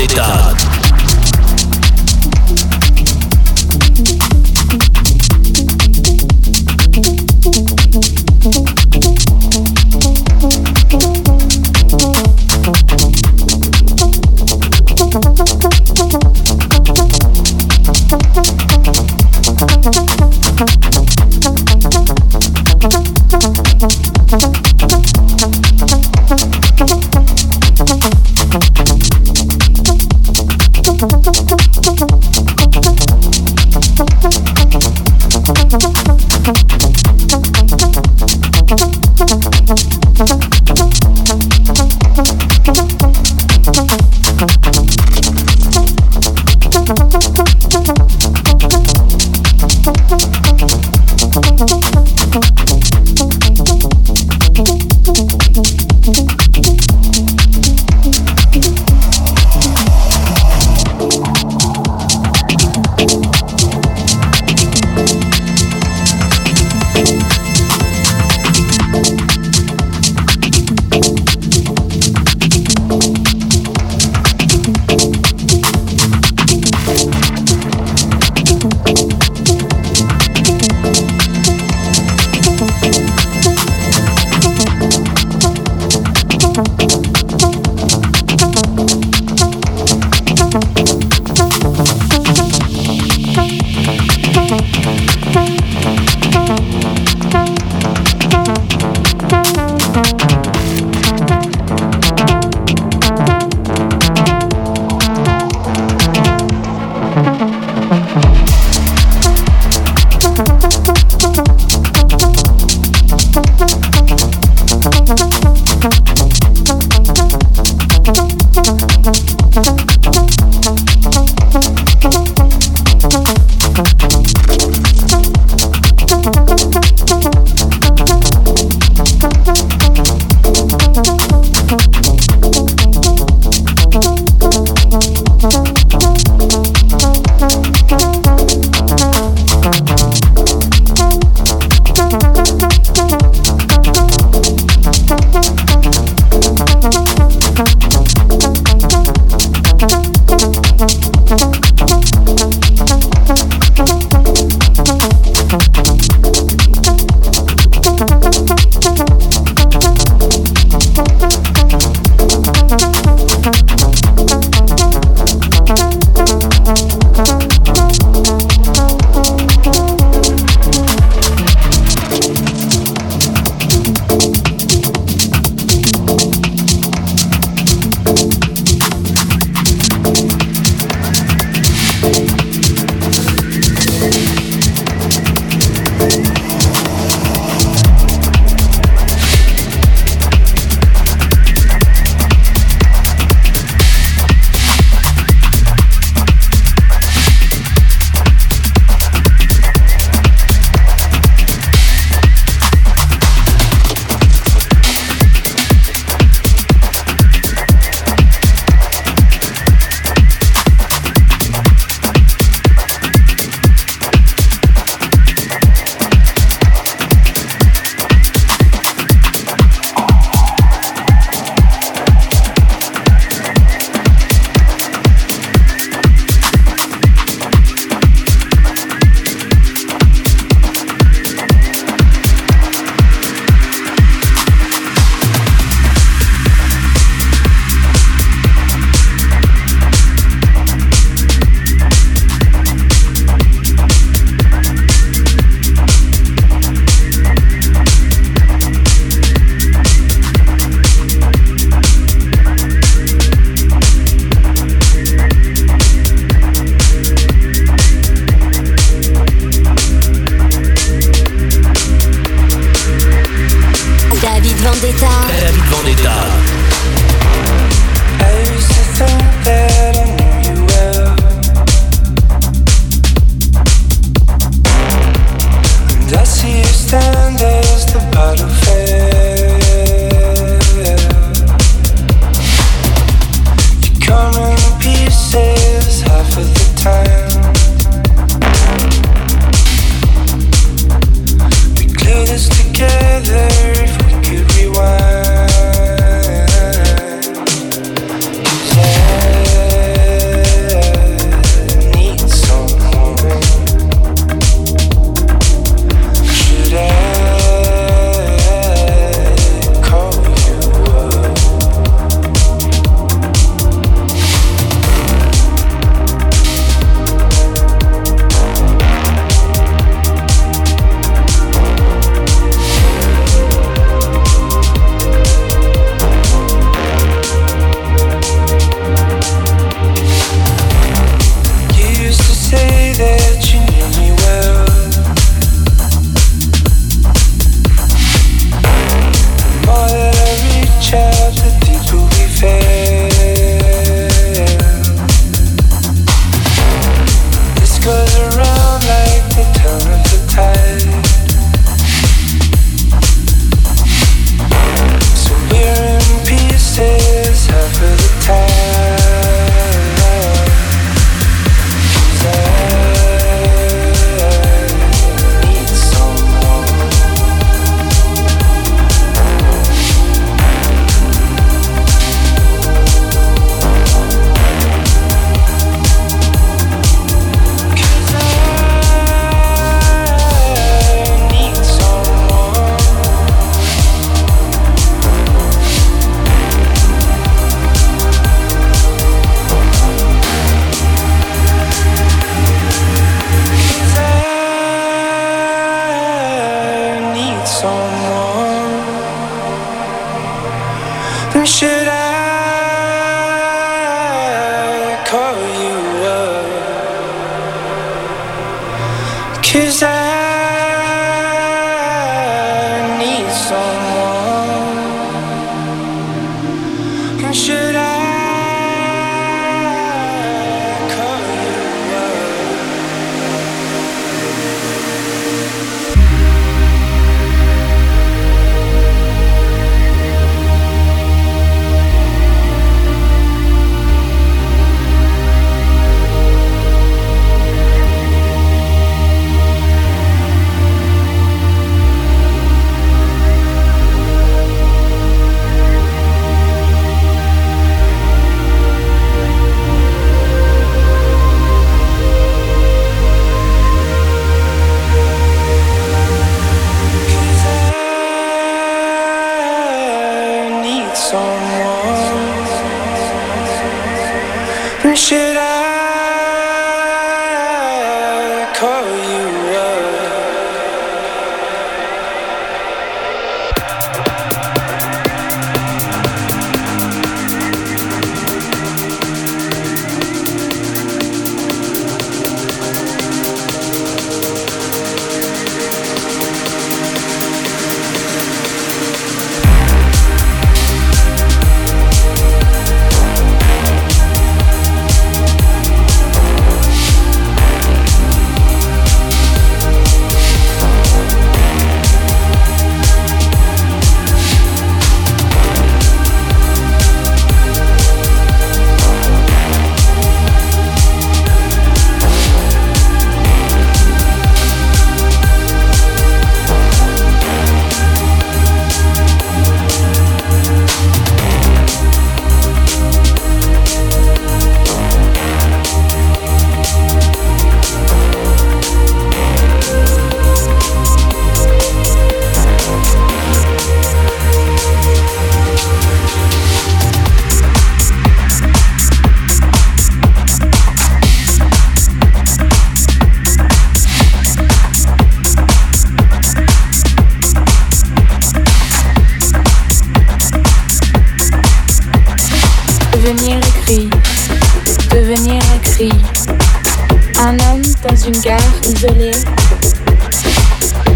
Qualität. Vendetta. David Vendetta. I used Cause I Devenir écrit, devenir écrit. Un homme dans une gare isolée.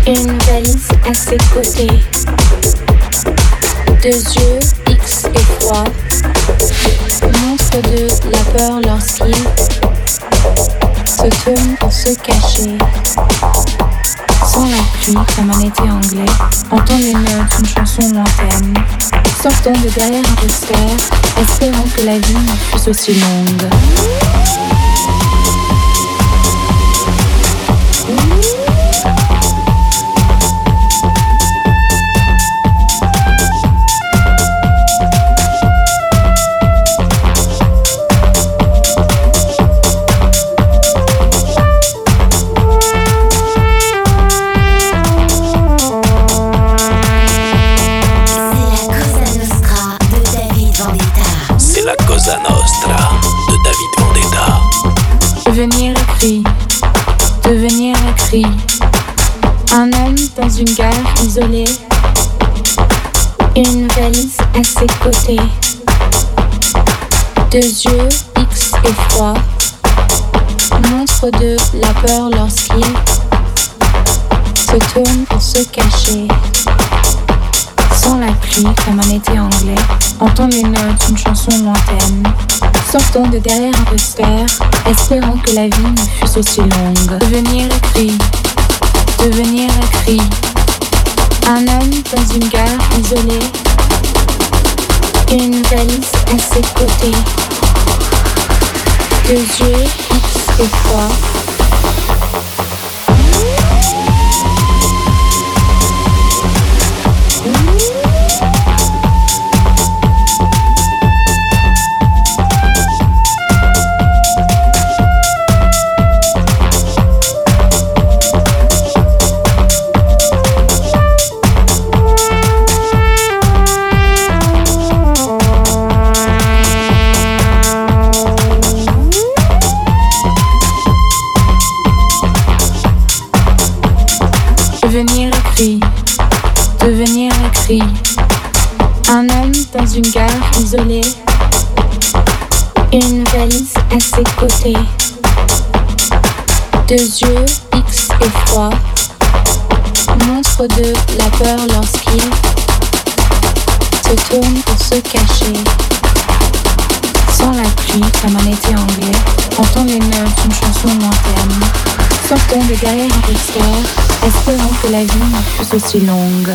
Une valise à ses côtés. Deux yeux X et froid. Montre de la peur lorsqu'il se tourne pour se cacher. Sans la pluie, comme un été anglais, entend les notes d'une chanson lointaine. David Vendetta. aussi longue. Vie ne fût aussi longue. Devenir une valise à ses côtés, deux yeux X et froids, montre de la peur lorsqu'il se tourne pour se cacher. Sans la pluie, comme un été anglais, entend les notes d'une chanson lointaine. Sortons de derrière un espérant que la vie ne fût aussi longue.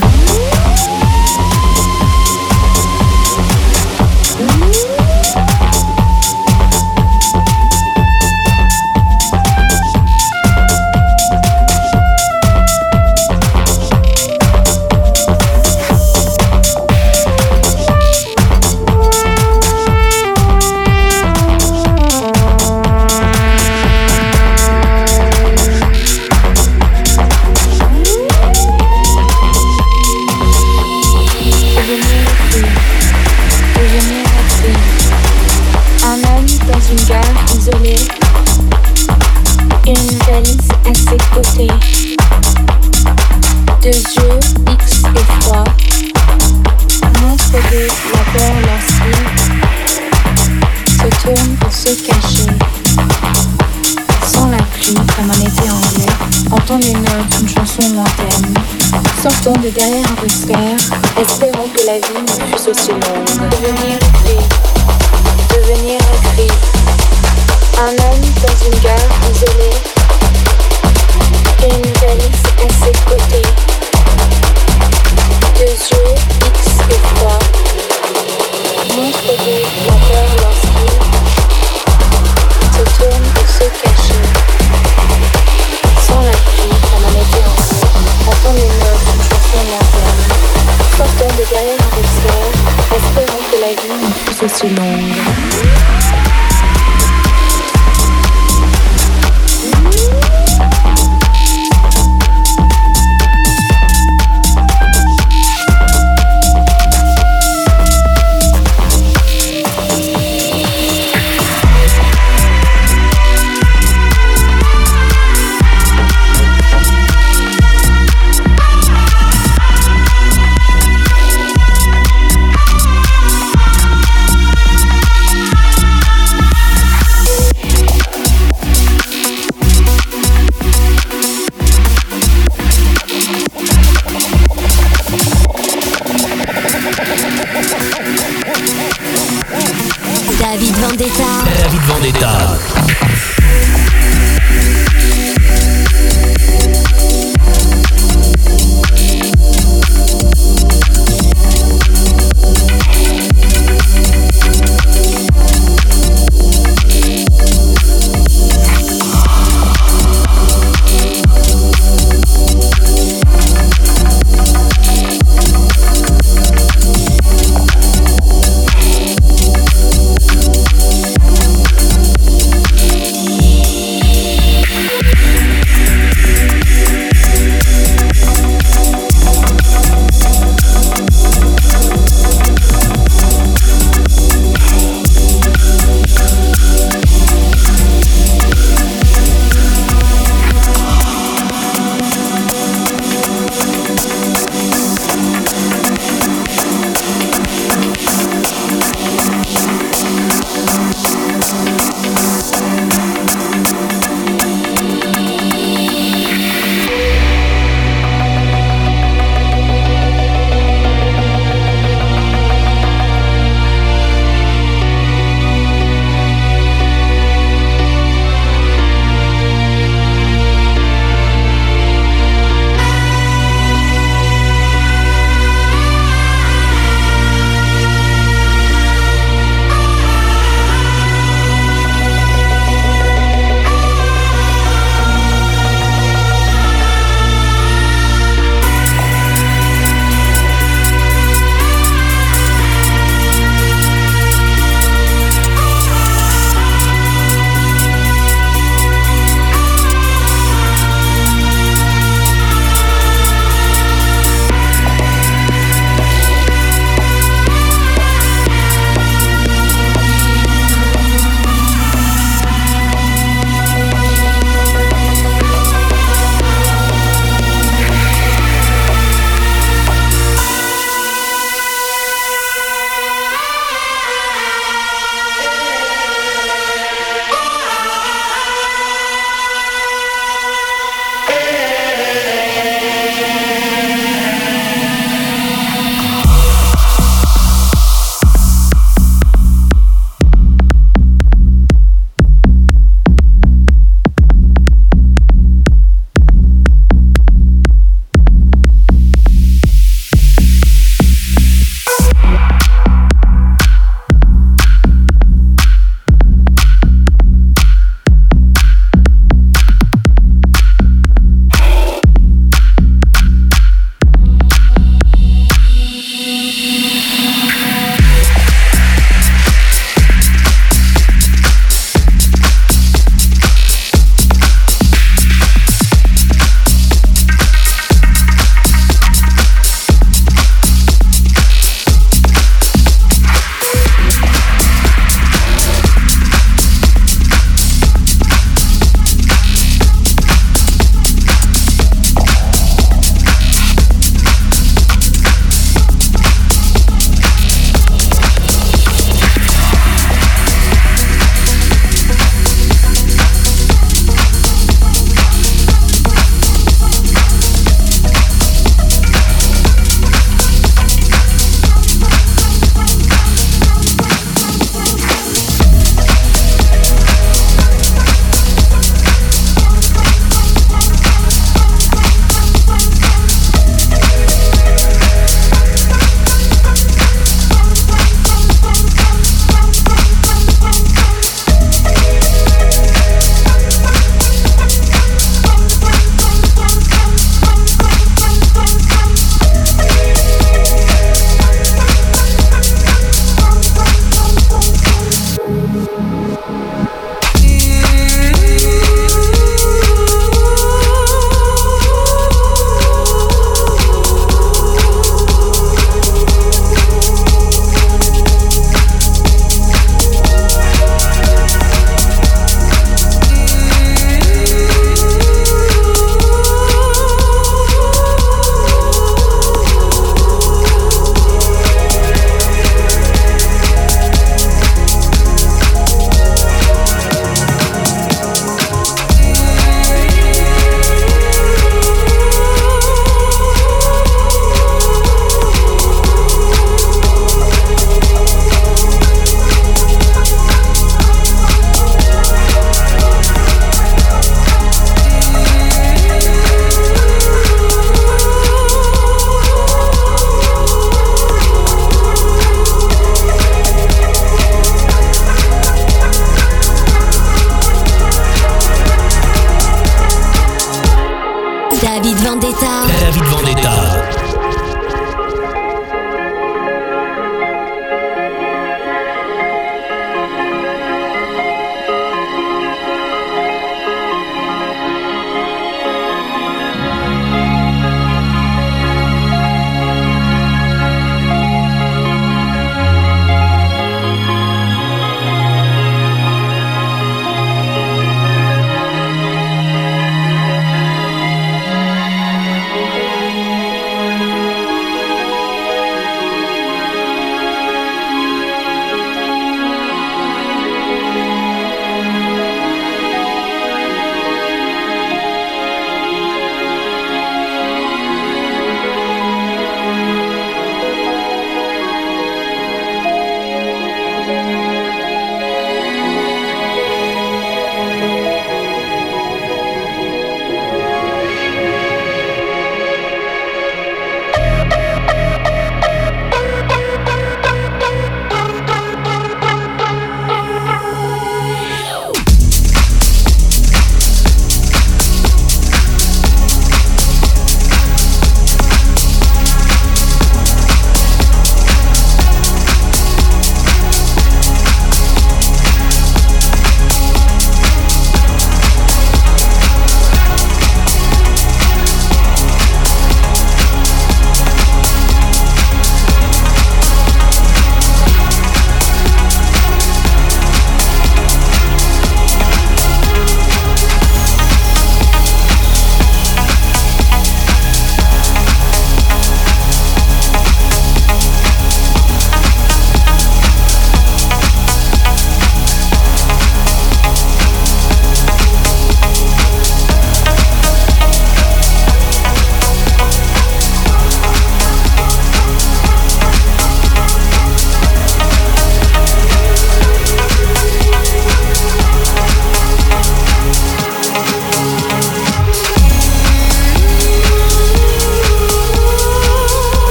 De derrière un Espérons espérant